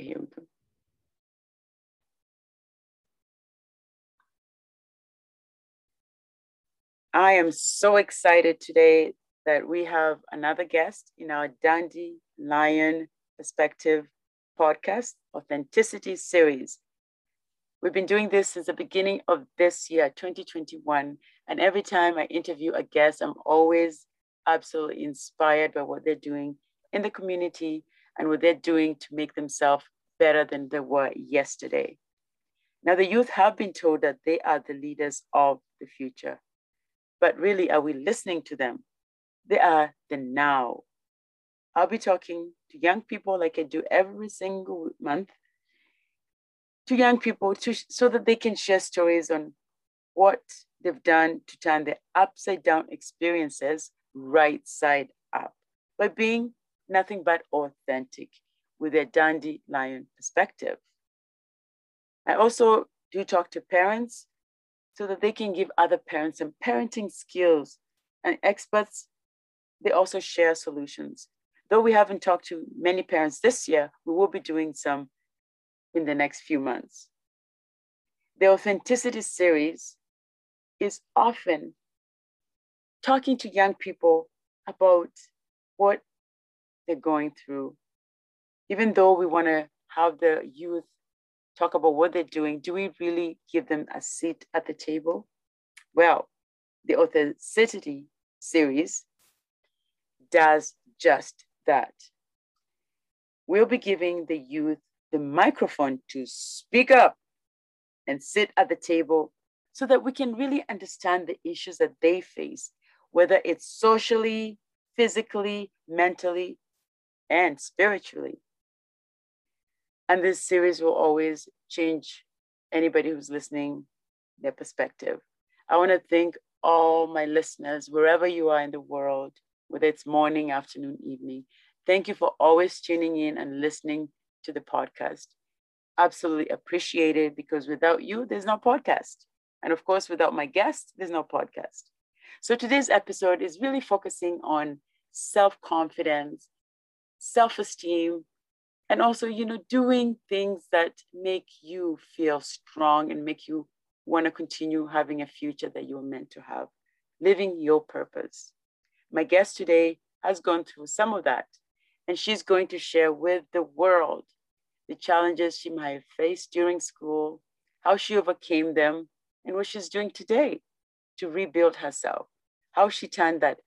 Go. I am so excited today that we have another guest in our Dandelion Perspective podcast, Authenticity Series. We've been doing this since the beginning of this year, 2021. And every time I interview a guest, I'm always absolutely inspired by what they're doing in the community and what they're doing to make themselves better than they were yesterday. Now, the youth have been told that they are the leaders of the future. But really, are we listening to them? They are the now. I'll be talking to young people like I do every single month to young people to, so that they can share stories on what they've done to turn their upside down experiences right side up by being nothing but authentic with their dandelion perspective. I also do talk to parents so that they can give other parents some parenting skills and experts. They also share solutions. Though we haven't talked to many parents this year, we will be doing some in the next few months. The Authenticity series is often talking to young people about what they're going through. Even though we want to have the youth talk about what they're doing, do we really give them a seat at the table? Well, the Authenticity series does just that. We'll be giving the youth the microphone to speak up and sit at the table so that we can really understand the issues that they face, whether it's socially, physically, mentally, and spiritually. And this series will always change anybody who's listening their perspective. I want to thank all my listeners, wherever you are in the world, whether it's morning, afternoon, evening. Thank you for always tuning in and listening to the podcast. Absolutely appreciated because without you, there's no podcast. And of course, without my guest, there's no podcast. So today's episode is really focusing on self confidence, self esteem, and also, you know, doing things that make you feel strong and make you want to continue having a future that you were meant to have, living your purpose. My guest today has gone through some of that, and she's going to share with the world the challenges she might have faced during school, how she overcame them, and what she's doing today to rebuild herself, how she turned that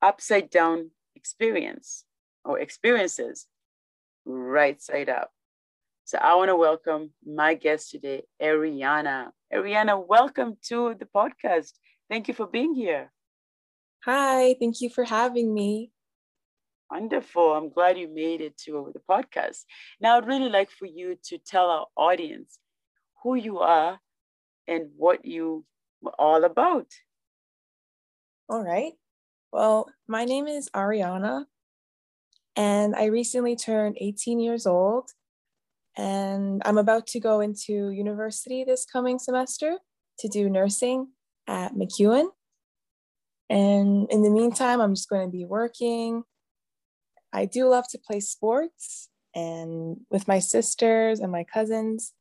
upside down experience or experiences right side up. So I want to welcome my guest today, Aryanah. Aryanah, welcome to the podcast. Thank you for being here. Hi, thank you for having me. Wonderful. I'm glad you made it to the podcast. Now, I'd really like for you to tell our audience who you are and what you are all about. All right. Well, my name is Aryanah, and I recently turned 18 years old. And I'm about to go into university this coming semester to do nursing at MacEwan. And in the meantime, I'm just going to be working I do love to play sports and with my sisters and my cousins.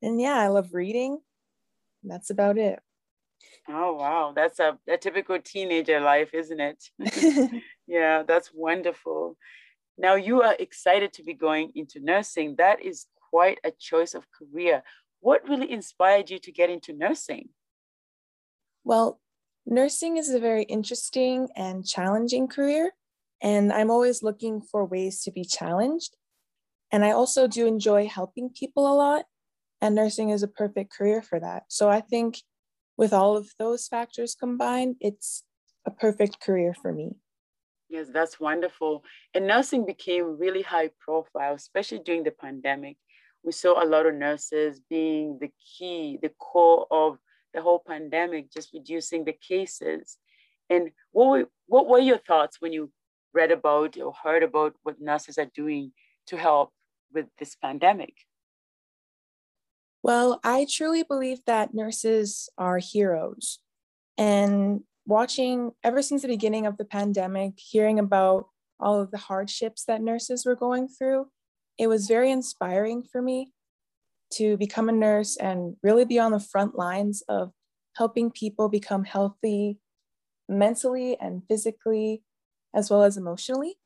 And yeah, I love reading. That's about it. Oh wow, that's a, a typical teenager life, isn't it? yeah, that's wonderful. Now you are excited to be going into nursing. That is quite a choice of career. What really inspired you to get into nursing? Well, nursing is a very interesting and challenging career. And I'm always looking for ways to be challenged. And I also do enjoy helping people a lot. And nursing is a perfect career for that. So I think with all of those factors combined, it's a perfect career for me. Yes, that's wonderful. And nursing became really high profile, especially during the pandemic. We saw a lot of nurses being the key, the core of the whole pandemic, just reducing the cases. And what were, what were your thoughts when you read about or heard about what nurses are doing to help with this pandemic? Well, I truly believe that nurses are heroes. And watching ever since the beginning of the pandemic, hearing about all of the hardships that nurses were going through, it was very inspiring for me to become a nurse and really be on the front lines of helping people become healthy mentally and physically, as well as emotionally.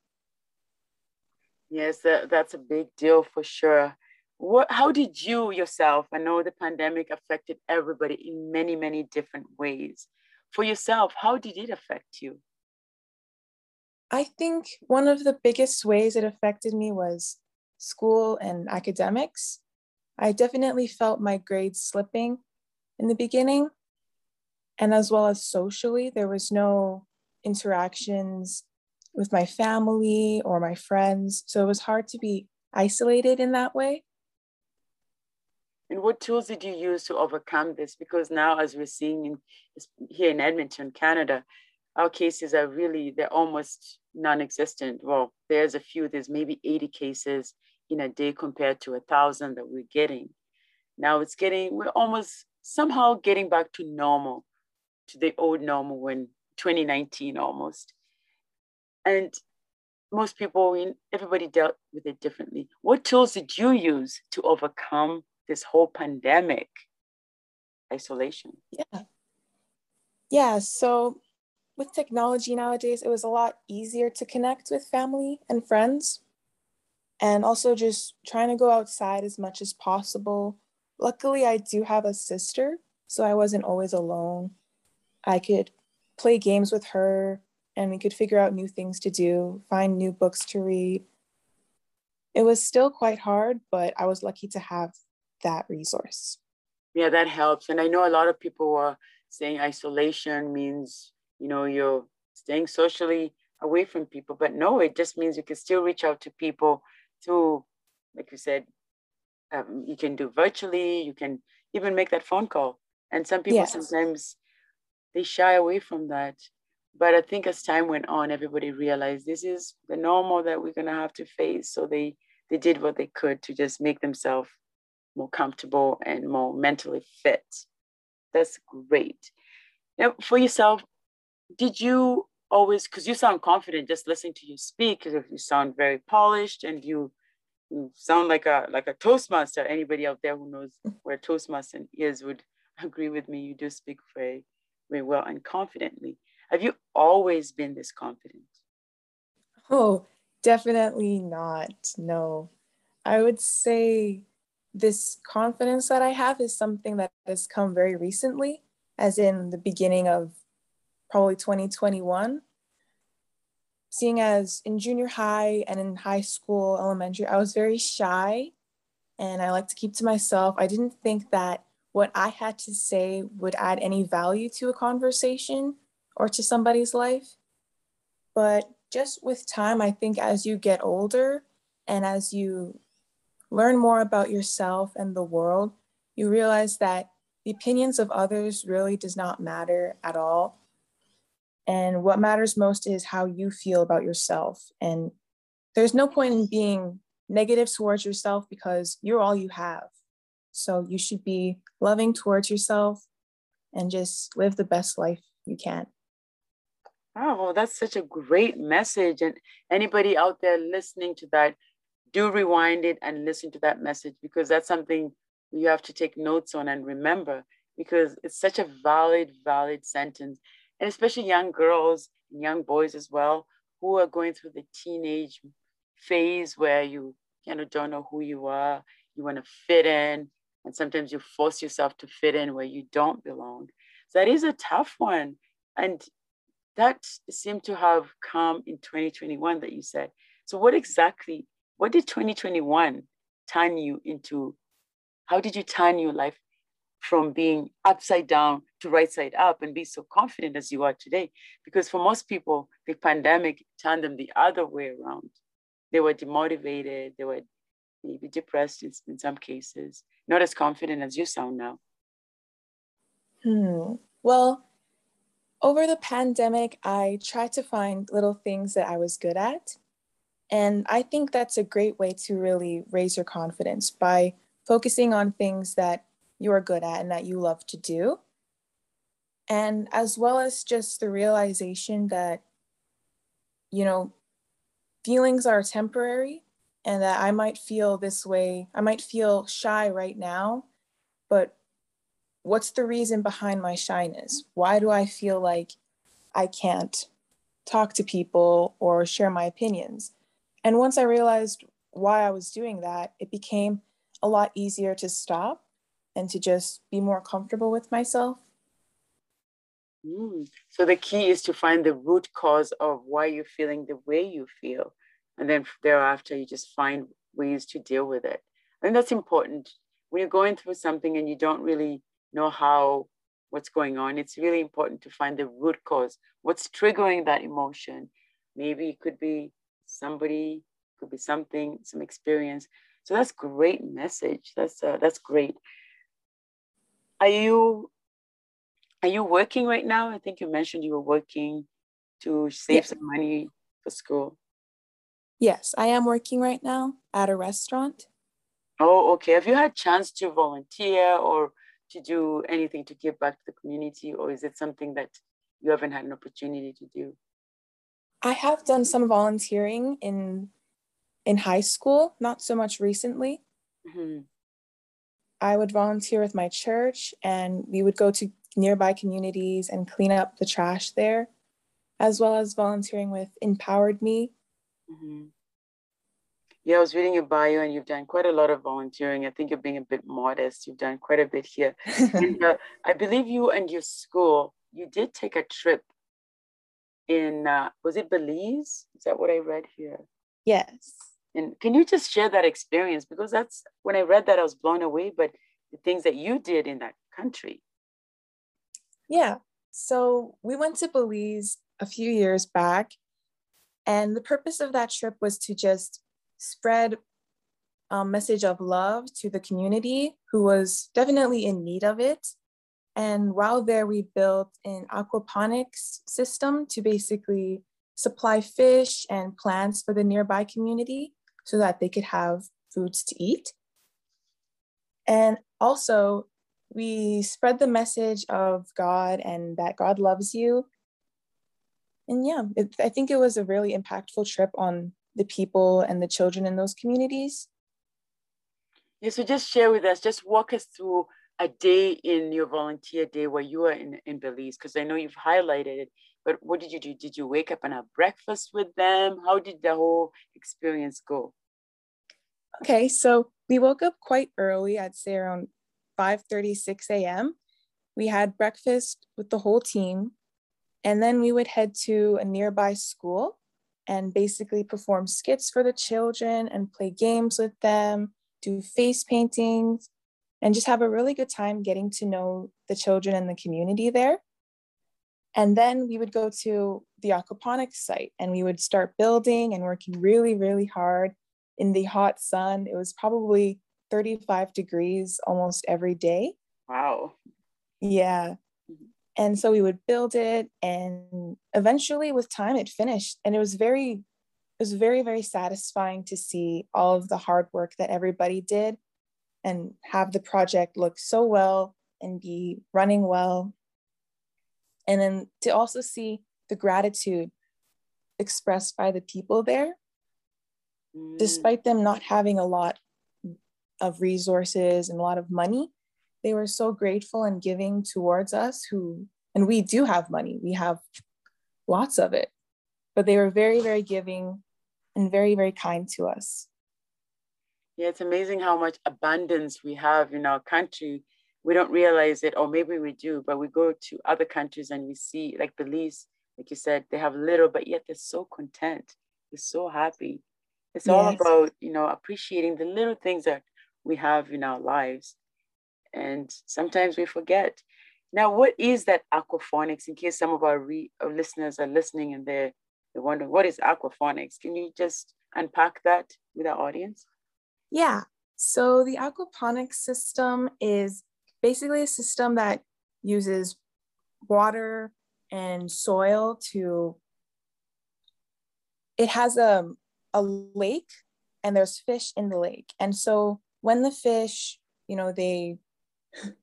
Yes, that, that's a big deal for sure. What, how did you yourself, I know the pandemic affected everybody in many, many different ways. For yourself, how did it affect you? I think one of the biggest ways it affected me was school and academics. I definitely felt my grades slipping in the beginning. And as well as socially, there was no interactions with my family or my friends. So it was hard to be isolated in that way. And what tools did you use to overcome this? Because now, as we're seeing in, here in Edmonton, Canada, our cases are really, they're almost non-existent. Well, there's a few, there's maybe 80 cases in a day compared to a thousand that we're getting. Now it's getting, we're almost somehow getting back to normal, to the old normal when 2019 almost. And most people, everybody dealt with it differently. What tools did you use to overcome this whole pandemic isolation? Yeah. Yeah. So with technology nowadays, it was a lot easier to connect with family and friends. And also just trying to go outside as much as possible. Luckily, I do have a sister, so I wasn't always alone. I could play games with her and we could figure out new things to do, find new books to read. It was still quite hard, but I was lucky to have that resource. Yeah, that helps. And I know a lot of people were saying isolation means you know, you're staying socially away from people. But no, it just means you can still reach out to people through, like you said, um, you can do virtually, you can even make that phone call. And some people yes. sometimes they shy away from that. But I think as time went on, everybody realized this is the normal that we're gonna have to face. So they they did what they could to just make themselves more comfortable and more mentally fit. That's great. Now, for yourself, did you always because you sound confident just listening to you speak you sound very polished and you you sound like a like a toastmaster. Anybody out there who knows where toastmaster is would agree with me. You do speak very very well and confidently. Have you always been this confident? Oh definitely not. No. I would say this confidence that i have is something that has come very recently as in the beginning of probably 2021. Seeing as in junior high and in high school, elementary, I was very shy and I like to keep to myself. I didn't think that what I had to say would add any value to a conversation or to somebody's life. But just with time, I think as you get older and as you learn more about yourself and the world, you realize that the opinions of others really does not matter at all. And what matters most is how you feel about yourself. And there's no point in being negative towards yourself because you're all you have. So you should be loving towards yourself and just live the best life you can. Oh, that's such a great message. And anybody out there listening to that, do rewind it and listen to that message because that's something you have to take notes on and remember because it's such a valid, valid sentence. And especially young girls and young boys as well who are going through the teenage phase where you kind of don't know who you are you want to fit in and sometimes you force yourself to fit in where you don't belong. So that is a tough one. And that seemed to have come in 2021 that you said. So what exactly what did 2021 turn you into how did you turn your life from being upside down to right side up and be so confident as you are today. Because for most people, the pandemic turned them the other way around. They were demotivated, they were maybe depressed in, in some cases, not as confident as you sound now. Hmm. Well, over the pandemic, I tried to find little things that I was good at. And I think that's a great way to really raise your confidence by focusing on things that you are good at and that you love to do. And as well as just the realization that, you know, feelings are temporary and that I might feel this way. I might feel shy right now, but what's the reason behind my shyness? Why do I feel like I can't talk to people or share my opinions? And once I realized why I was doing that, it became a lot easier to stop and to just be more comfortable with myself. Mm. So the key is to find the root cause of why you're feeling the way you feel. And then thereafter, you just find ways to deal with it. I think that's important. When you're going through something and you don't really know how, what's going on, it's really important to find the root cause. What's triggering that emotion? Maybe it could be somebody, could be something, some experience. So that's great message. That's uh, that's great. Are you are you working right now? I think you mentioned you were working to save yes. some money for school. Yes, I am working right now at a restaurant. Oh, okay. Have you had chance to volunteer or to do anything to give back to the community, or is it something that you haven't had an opportunity to do? I have done some volunteering in in high school, not so much recently. Mm-hmm. I would volunteer with my church, and we would go to nearby communities and clean up the trash there, as well as volunteering with Empowered Me, Mm-hmm. Yeah, I was reading your bio and you've done quite a lot of volunteering. I think you're being a bit modest. You've done quite a bit here. and uh, I believe you and your school, you did take a trip in, uh, was it Belize? Is that what I read here? Yes. And can you just share that experience? Because that's when I read that, I was blown away, but the things that you did in that country. Yeah. So we went to Belize a few years back and the purpose of that trip was to just spread a message of love to the community who was definitely in need of it. And while there, we built an aquaponics system to basically supply fish and plants for the nearby community so that they could have foods to eat. And also, we spread the message of God and that God loves you and yeah, it, I think it was a really impactful trip on the people and the children in those communities. Yeah, so just share with us, just walk us through a day in your volunteer day where you are in, in Belize, because I know you've highlighted it, but what did you do? Did you wake up and have breakfast with them? How did the whole experience go? Okay, so we woke up quite early, I'd say around 5 36 a.m. We had breakfast with the whole team. And then we would head to a nearby school and basically perform skits for the children and play games with them, do face paintings, and just have a really good time getting to know the children and the community there. And then we would go to the aquaponics site and we would start building and working really, really hard in the hot sun. It was probably 35 degrees almost every day. Wow. Yeah. Mm-hmm. And so we would build it and eventually with time it finished. And it was very, it was very, very satisfying to see all of the hard work that everybody did and have the project look so well and be running well. And then to also see the gratitude expressed by the people there, mm. despite them not having a lot of resources and a lot of money, they were so grateful and giving towards us who and we do have money we have lots of it but they were very very giving and very very kind to us yeah it's amazing how much abundance we have in our country we don't realize it or maybe we do but we go to other countries and we see like belize like you said they have little but yet they're so content they're so happy it's yes. all about you know appreciating the little things that we have in our lives and sometimes we forget. Now, what is that aquaponics? In case some of our, re- our listeners are listening and they're, they're wondering, what is aquaponics? Can you just unpack that with our audience? Yeah. So, the aquaponics system is basically a system that uses water and soil to, it has a, a lake and there's fish in the lake. And so, when the fish, you know, they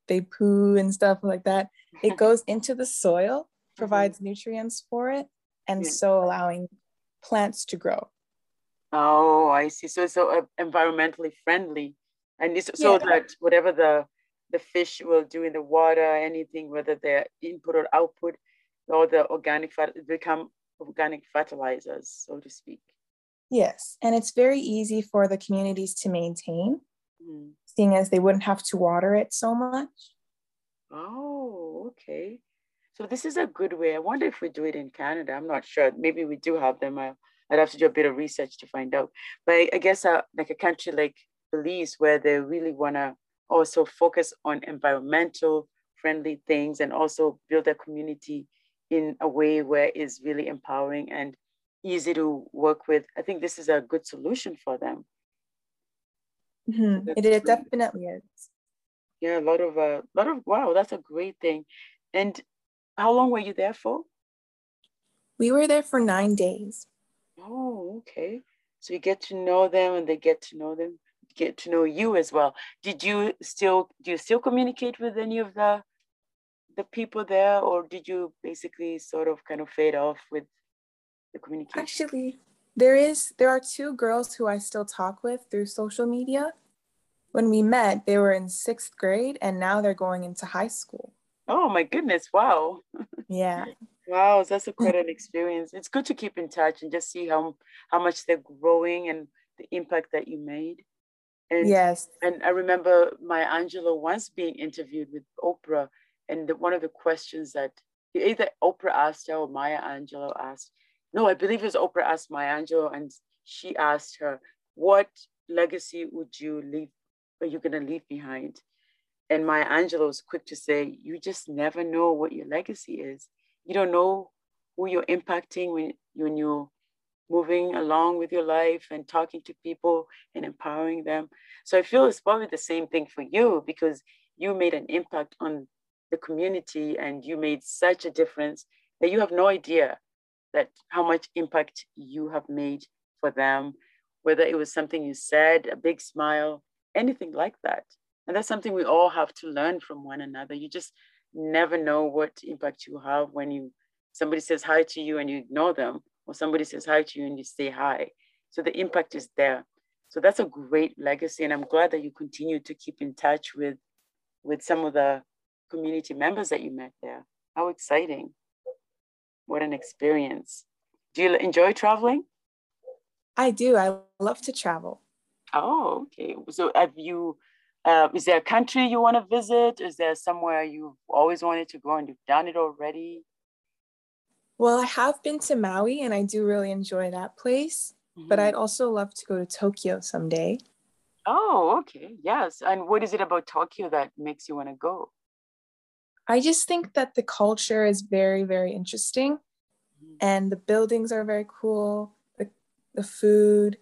they poo and stuff like that, it goes into the soil, provides mm-hmm. nutrients for it, and yeah. so allowing plants to grow. Oh, I see. So so uh, environmentally friendly, and this, so yeah. that whatever the the fish will do in the water, anything, whether they're input or output, all the organic fat become organic fertilizers, so to speak. Yes, and it's very easy for the communities to maintain, mm. seeing as they wouldn't have to water it so much. Oh, okay. So this is a good way. I wonder if we do it in Canada. I'm not sure. Maybe we do have them. I, would have to do a bit of research to find out. But I, I guess uh, like a country like Belize, where they really want to also focus on environmental friendly things and also build a community in a way where it's really empowering and easy to work with. I think this is a good solution for them. Mm-hmm. It, it definitely is. Yeah, a lot of a uh, lot of wow, that's a great thing. And how long were you there for? We were there for nine days. Oh, okay. So you get to know them and they get to know them, get to know you as well. Did you still do you still communicate with any of the the people there or did you basically sort of kind of fade off with the communication? Actually, there is there are two girls who I still talk with through social media. When we met, they were in sixth grade and now they're going into high school. Oh my goodness, wow. Yeah. Wow, that's a quite an experience. It's good to keep in touch and just see how how much they're growing and the impact that you made. And, yes. And I remember Maya Angelou once being interviewed with Oprah, and the, one of the questions that either Oprah asked her or Maya Angelou asked, no, I believe it was Oprah asked Maya Angelou, and she asked her, "What legacy would you leave? Are you going to leave behind?" And Maya Angelou was quick to say, "You just never know what your legacy is. You don't know who you're impacting when when you're moving along with your life and talking to people and empowering them. So I feel it's probably the same thing for you because you made an impact on the community and you made such a difference that you have no idea that how much impact you have made for them, whether it was something you said, a big smile, anything like that. And that's something we all have to learn from one another. You just never know what impact you have when you somebody says hi to you and you ignore them, or somebody says hi to you and you say hi. So the impact is there. So that's a great legacy. And I'm glad that you continue to keep in touch with with some of the community members that you met there. How exciting. What an experience. Do you enjoy traveling? I do. I love to travel. Oh, okay. So have you, uh, is there a country you want to visit? Is there somewhere you've always wanted to go and you've done it already? Well, I have been to Maui and I do really enjoy that place, mm-hmm. but I'd also love to go to Tokyo someday. Oh, okay. Yes. And what is it about Tokyo that makes you want to go? I just think that the culture is very, very interesting. Mm-hmm. And the buildings are very cool, the, the food.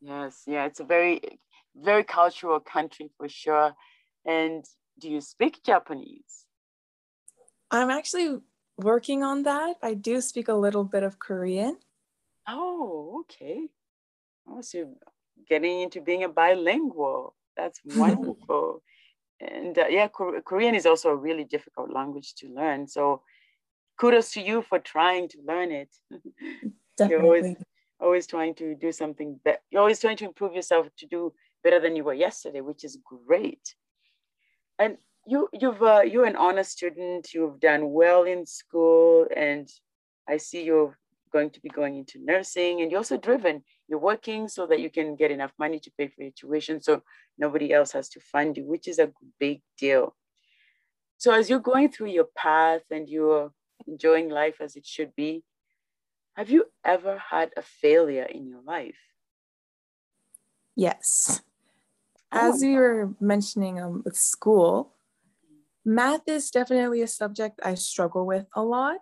Yes, yeah, it's a very, very cultural country for sure. And do you speak Japanese? I'm actually working on that. I do speak a little bit of Korean. Oh, okay. Oh, so getting into being a bilingual. That's wonderful and uh, yeah, Korean is also a really difficult language to learn. So kudos to you for trying to learn it. you're always, always trying to do something that you're always trying to improve yourself to do better than you were yesterday, which is great. And you, you've, uh, you're an honor student. You've done well in school, and I see you're going to be going into nursing, and you're also driven. You're working so that you can get enough money to pay for your tuition. So nobody else has to fund you, which is a big deal. So as you're going through your path and you're enjoying life as it should be, have you ever had a failure in your life? Yes. As oh. we were mentioning um, with school, math is definitely a subject I struggle with a lot.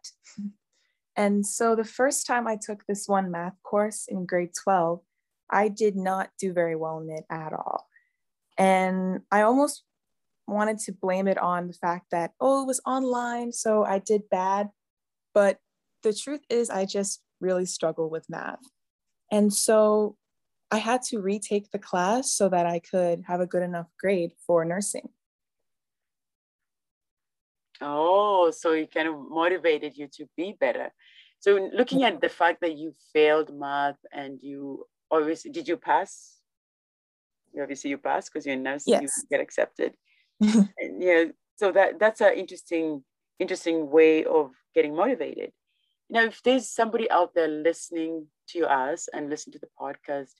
And so the first time I took this one math course in grade 12, I did not do very well in it at all. And I almost wanted to blame it on the fact that, oh, it was online, so I did bad. But the truth is, I just really struggle with math. And so I had to retake the class so that I could have a good enough grade for nursing. Oh, so it kind of motivated you to be better. So looking at the fact that you failed math and you obviously did you pass? Obviously you passed because you're a nurse, yes. you get accepted. you so that that's an interesting, interesting way of getting motivated. You know, if there's somebody out there listening to us and listen to the podcast,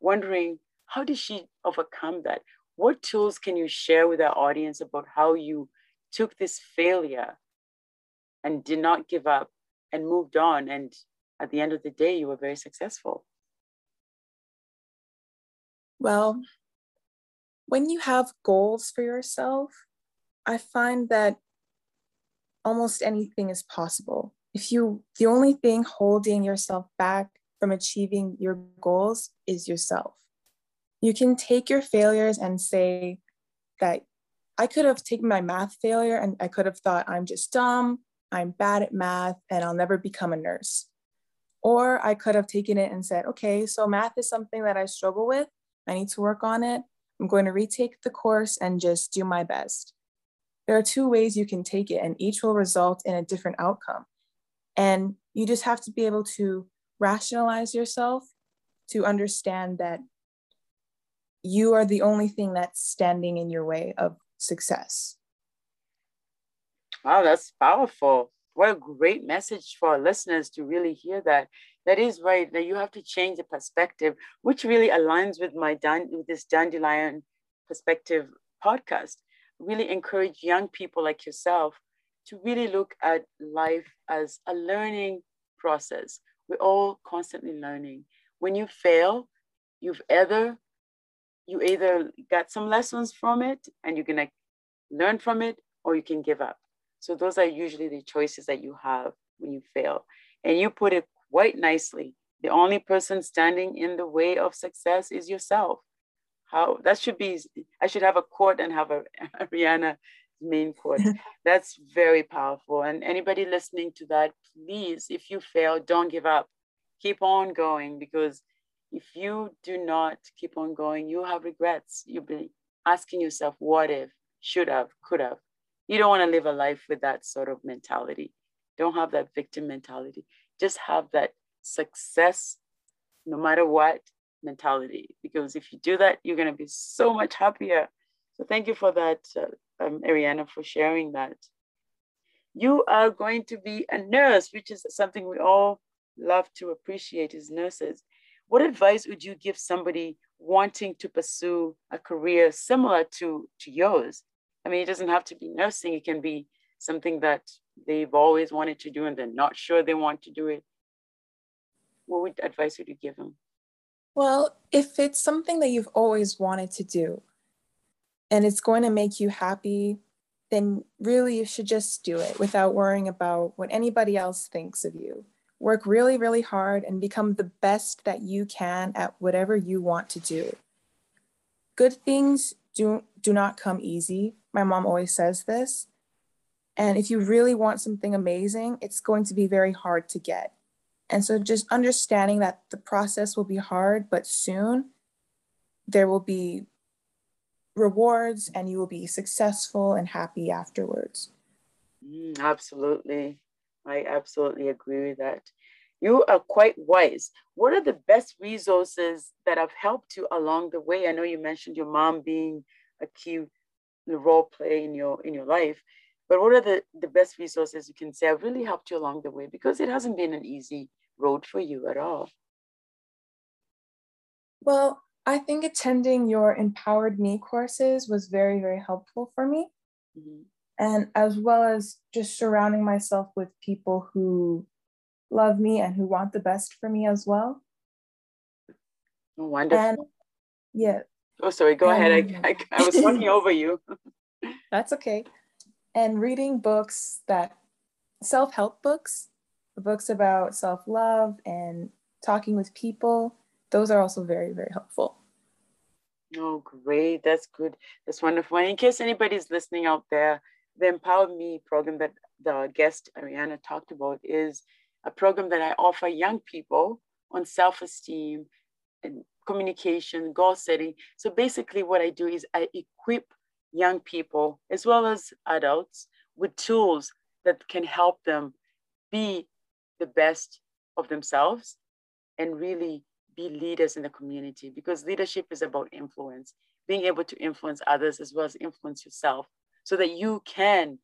wondering how did she overcome that? What tools can you share with our audience about how you took this failure and did not give up and moved on? And at the end of the day, you were very successful. Well, when you have goals for yourself, I find that almost anything is possible. If you, the only thing holding yourself back from achieving your goals is yourself. You can take your failures and say that I could have taken my math failure and I could have thought I'm just dumb, I'm bad at math, and I'll never become a nurse. Or I could have taken it and said, okay, so math is something that I struggle with. I need to work on it. I'm going to retake the course and just do my best. There are two ways you can take it, and each will result in a different outcome. And you just have to be able to rationalize yourself to understand that you are the only thing that's standing in your way of success. Wow, that's powerful. What a great message for our listeners to really hear that. That is right. That you have to change the perspective, which really aligns with my with this dandelion perspective podcast. Really encourage young people like yourself to really look at life as a learning process. We're all constantly learning. When you fail, you've either you either got some lessons from it and you're gonna learn from it, or you can give up. So those are usually the choices that you have when you fail. And you put it quite nicely. The only person standing in the way of success is yourself. How that should be, I should have a court and have a, a Rihanna main quote. That's very powerful. And anybody listening to that, please, if you fail, don't give up. Keep on going because if you do not keep on going, you have regrets. You'll be asking yourself, what if, should have, could have. You don't want to live a life with that sort of mentality. Don't have that victim mentality. Just have that success, no matter what mentality. Because if you do that, you're going to be so much happier. So thank you for that, uh, um, Aryanah, for sharing that. You are going to be a nurse, which is something we all love to appreciate as nurses. What advice would you give somebody wanting to pursue a career similar to, to yours? I mean, it doesn't have to be nursing, it can be something that they've always wanted to do and they're not sure they want to do it. What would advice would you give them? Well, if it's something that you've always wanted to do and it's going to make you happy, then really you should just do it without worrying about what anybody else thinks of you work really, really hard and become the best that you can at whatever you want to do. Good things do, do not come easy. My mom always says this. And if you really want something amazing, it's going to be very hard to get. And so just understanding that the process will be hard, but soon there will be rewards and you will be successful and happy afterwards. Mm, absolutely. I absolutely agree with that. You are quite wise. What are the best resources that have helped you along the way? I know you mentioned your mom being a key role play in your in your life, but what are the, the best resources you can say have really helped you along the way? Because it hasn't been an easy road for you at all. Well, I think attending your Empowered Me courses was very, very helpful for me. Mm-hmm and as well as just surrounding myself with people who love me and who want the best for me as well. Wonderful. And, yeah. Oh, sorry. Go and, ahead. I, I, I was talking over you. That's okay. And reading books that self help books, books about self love and talking with people, those are also very, very helpful. Oh, great. That's good. That's wonderful. And in case anybody's listening out there the Empower Me program that the guest Aryanah talked about is a program that I offer young people on self-esteem and communication, goal setting. So basically what I do is I equip young people as well as adults with tools that can help them be the best of themselves and really be leaders in the community because leadership is about influence, being able to influence others as well as influence yourself so that you can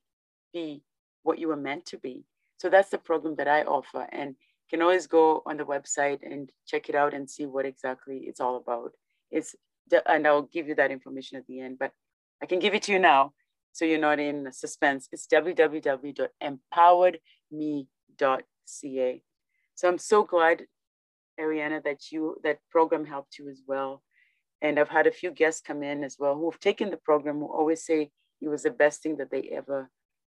be what you were meant to be. So that's the program that I offer. And you can always go on the website and check it out and see what exactly it's all about. It's and I'll give you that information at the end, but I can give it to you now so you're not in suspense. It's www.empoweredme.ca. So I'm so glad, Aryanah, that you that program helped you as well. And I've had a few guests come in as well who have taken the program who always say it was the best thing that they ever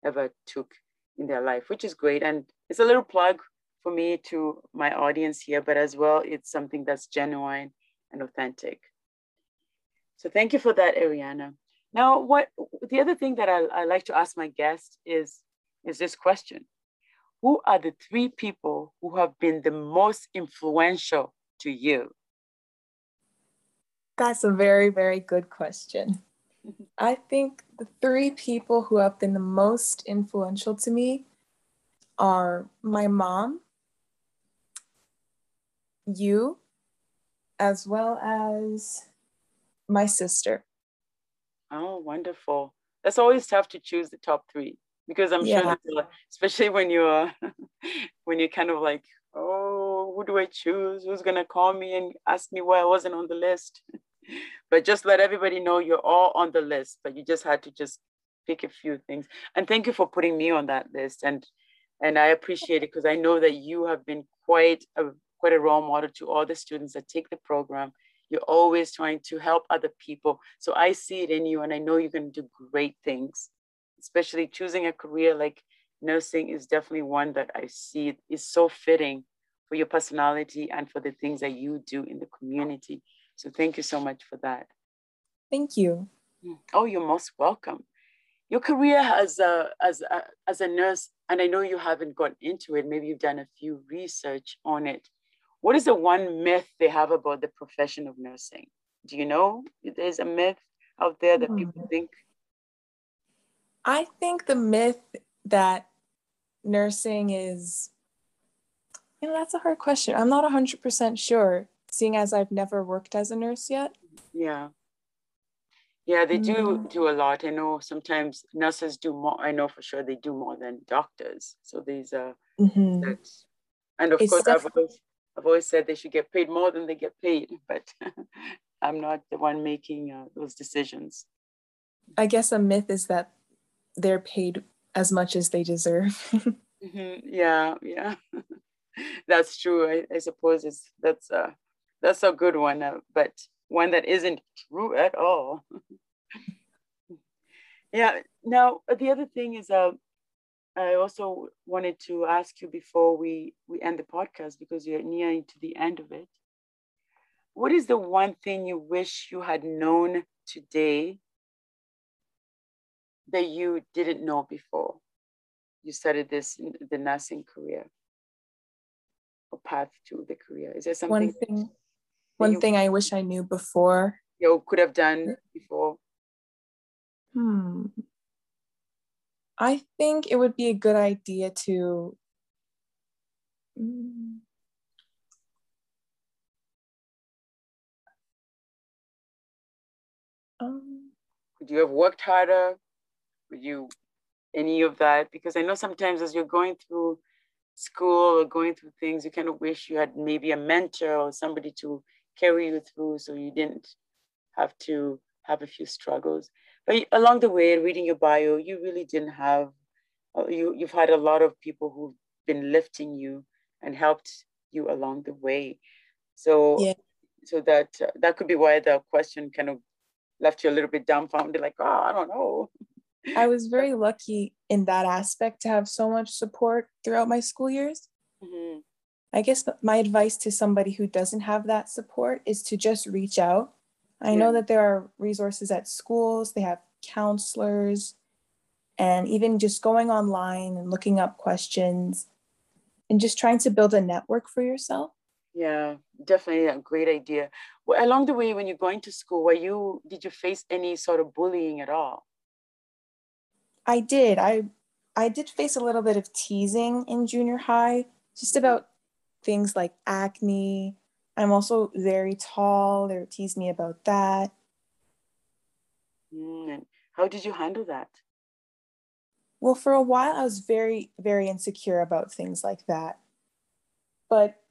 ever took in their life, which is great. And it's a little plug for me to my audience here, but as well, it's something that's genuine and authentic. So thank you for that, Aryanah. Now, what the other thing that I, I like to ask my guests is, is this question. Who are the three people who have been the most influential to you? That's a very, very good question. I think the three people who have been the most influential to me are my mom, you, as well as my sister. Oh, wonderful. That's always tough to choose the top three because I'm yeah. sure, uh, especially when you're when you're kind of like, oh, who do I choose? Who's gonna call me and ask me why I wasn't on the list? but just let everybody know you're all on the list, but you just had to just pick a few things. And thank you for putting me on that list. And and I appreciate it because I know that you have been quite a quite a role model to all the students that take the program. You're always trying to help other people. So I see it in you and I know you're going to do great things, especially choosing a career like nursing is definitely one that I see is so fitting for your personality and for the things that you do in the community. So thank you so much for that. Thank you. Hmm. Oh, you're most welcome. Your career as a, as a, as a nurse, and I know you haven't gone into it, maybe you've done a few research on it. What is the one myth they have about the profession of nursing? Do you know there's a myth out there that people hmm. think? I think the myth that nursing is, you know, that's a hard question. I'm not 100% sure seeing as I've never worked as a nurse yet. Yeah. Yeah, they do mm. do a lot. I know sometimes nurses do more. I know for sure they do more than doctors. So these are, mm-hmm. that's, and of it's course, def- I've, always, I've always said they should get paid more than they get paid, but I'm not the one making uh, those decisions. I guess a myth is that they're paid as much as they deserve. mm-hmm. Yeah, yeah, that's true. I, I suppose it's that's a that's a good one, uh, but one that isn't true at all. yeah. Now the other thing is, uh, I also wanted to ask you before we we end the podcast because you're nearing to the end of it. What is the one thing you wish you had known today that you didn't know before you started this the nursing career or path to the career? Is there something? One thing one you, thing I wish I knew before. You could have done before. Hmm. I think it would be a good idea to. Um, Would you have worked harder? You any of that? Because I know sometimes as you're going through school or going through things, you kind of wish you had maybe a mentor or somebody to carry you through so you didn't have to have a few struggles. But along the way, reading your bio, you really didn't have, uh, you, you've had a lot of people who've been lifting you and helped you along the way. So, yeah. so that uh, that could be why the question kind of left you a little bit dumbfounded, like, oh, I don't know. I was very lucky in that aspect to have so much support throughout my school years. Mm-hmm. I guess my advice to somebody who doesn't have that support is to just reach out. I yeah. know that there are resources at schools, they have counselors, and even just going online and looking up questions and just trying to build a network for yourself. Yeah, definitely a great idea. Well, along the way, when you're going to school, were you did you face any sort of bullying at all? I did. I I did face a little bit of teasing in junior high just about things like acne. I'm also very tall. They tease me about that. Mm, and how did you handle that? Well, for a while, I was very, very insecure about things like that. But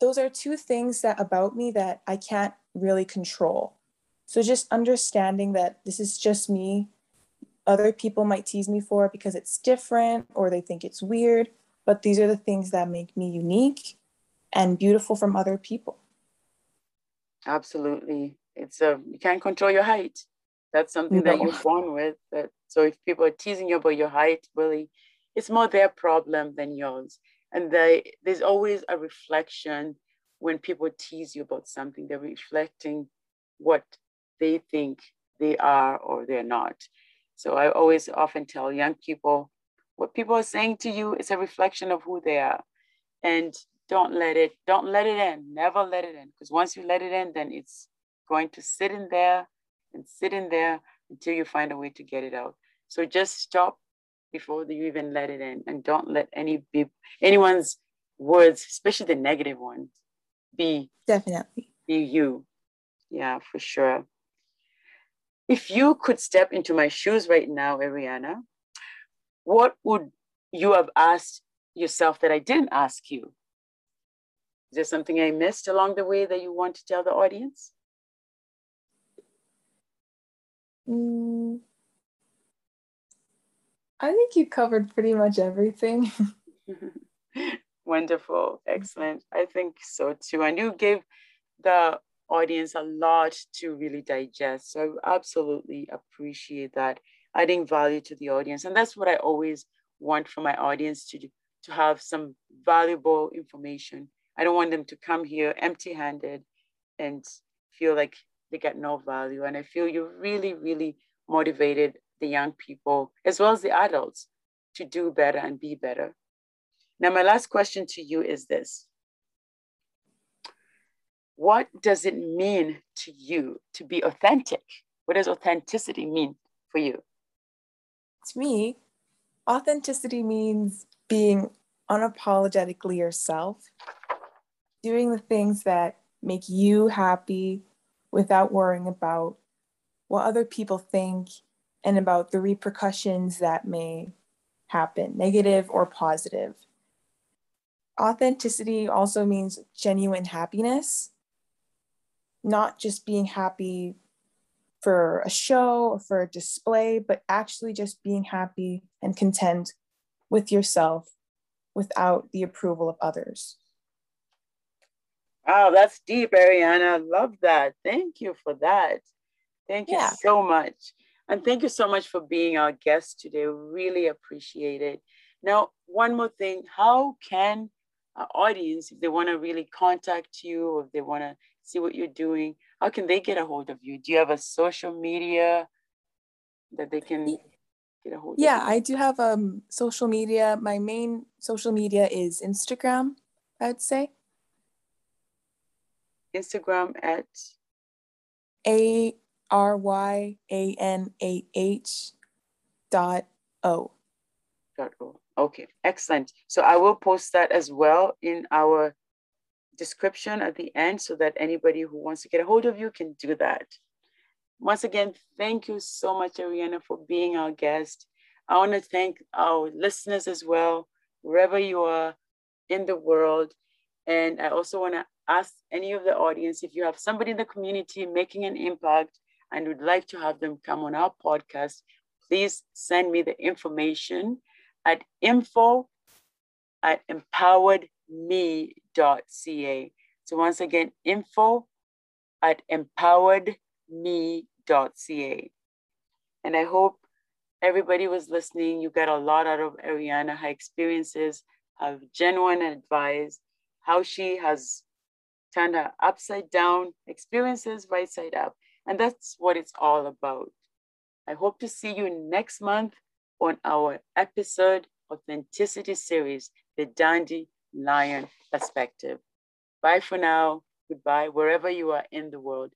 those are two things that about me that I can't really control. So just understanding that this is just me. Other people might tease me for it because it's different or they think it's weird, but these are the things that make me unique and beautiful from other people. Absolutely. It's a you can't control your height. That's something no. that you're born with. That so if people are teasing you about your height, really, it's more their problem than yours. And they, there's always a reflection when people tease you about something. They're reflecting what they think they are or they're not. So I always often tell young people what people are saying to you is a reflection of who they are. And don't let it, don't let it in. Never let it in. Because once you let it in, then it's going to sit in there and sit in there until you find a way to get it out. So just stop before you even let it in and don't let any be anyone's words, especially the negative ones, be definitely be you. Yeah, for sure. If you could step into my shoes right now, Aryanah, what would you have asked yourself that I didn't ask you? Is there something I missed along the way that you want to tell the audience? Mm, I think you covered pretty much everything. Wonderful. Excellent. I think so too. And you gave the audience a lot to really digest. So I absolutely appreciate that, adding value to the audience. And that's what I always want from my audience to do, to have some valuable information. I don't want them to come here empty handed and feel like they get no value. And I feel you really, really motivated the young people as well as the adults to do better and be better. Now, my last question to you is this What does it mean to you to be authentic? What does authenticity mean for you? To me, authenticity means being unapologetically yourself, doing the things that make you happy without worrying about what other people think and about the repercussions that may happen, negative or positive. Authenticity also means genuine happiness, not just being happy for a show or for a display, but actually just being happy and content with yourself without the approval of others. Wow, that's deep, Aryanah. Love that. Thank you for that. Thank you yeah. so much. And thank you so much for being our guest today. Really appreciate it. Now, one more thing how can our audience, if they want to really contact you or if they want to see what you're doing, how can they get a hold of you? Do you have a social media that they can get a hold yeah, of? Yeah, I do have um social media. My main social media is Instagram, I would say. Instagram at A R Y A N A H dot O. Dot O. Okay, excellent. So I will post that as well in our description at the end so that anybody who wants to get a hold of you can do that. Once again, thank you so much, Aryanah, for being our guest. I want to thank our listeners as well, wherever you are in the world. And I also want to ask any of the audience if you have somebody in the community making an impact and would like to have them come on our podcast, please send me the information at info at empoweredme.ca. So once again, info at empoweredme.ca. And I hope everybody was listening. You got a lot out of Aryanah, her experiences, her genuine advice, how she has turned her upside down experiences right side up. And that's what it's all about. I hope to see you next month on our episode Authenticity Series, The Dandelion Perspective. Bye for now. Goodbye, wherever you are in the world.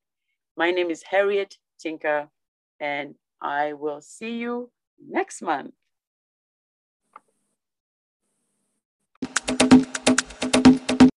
My name is Harriet Tinker, and I will see you next month.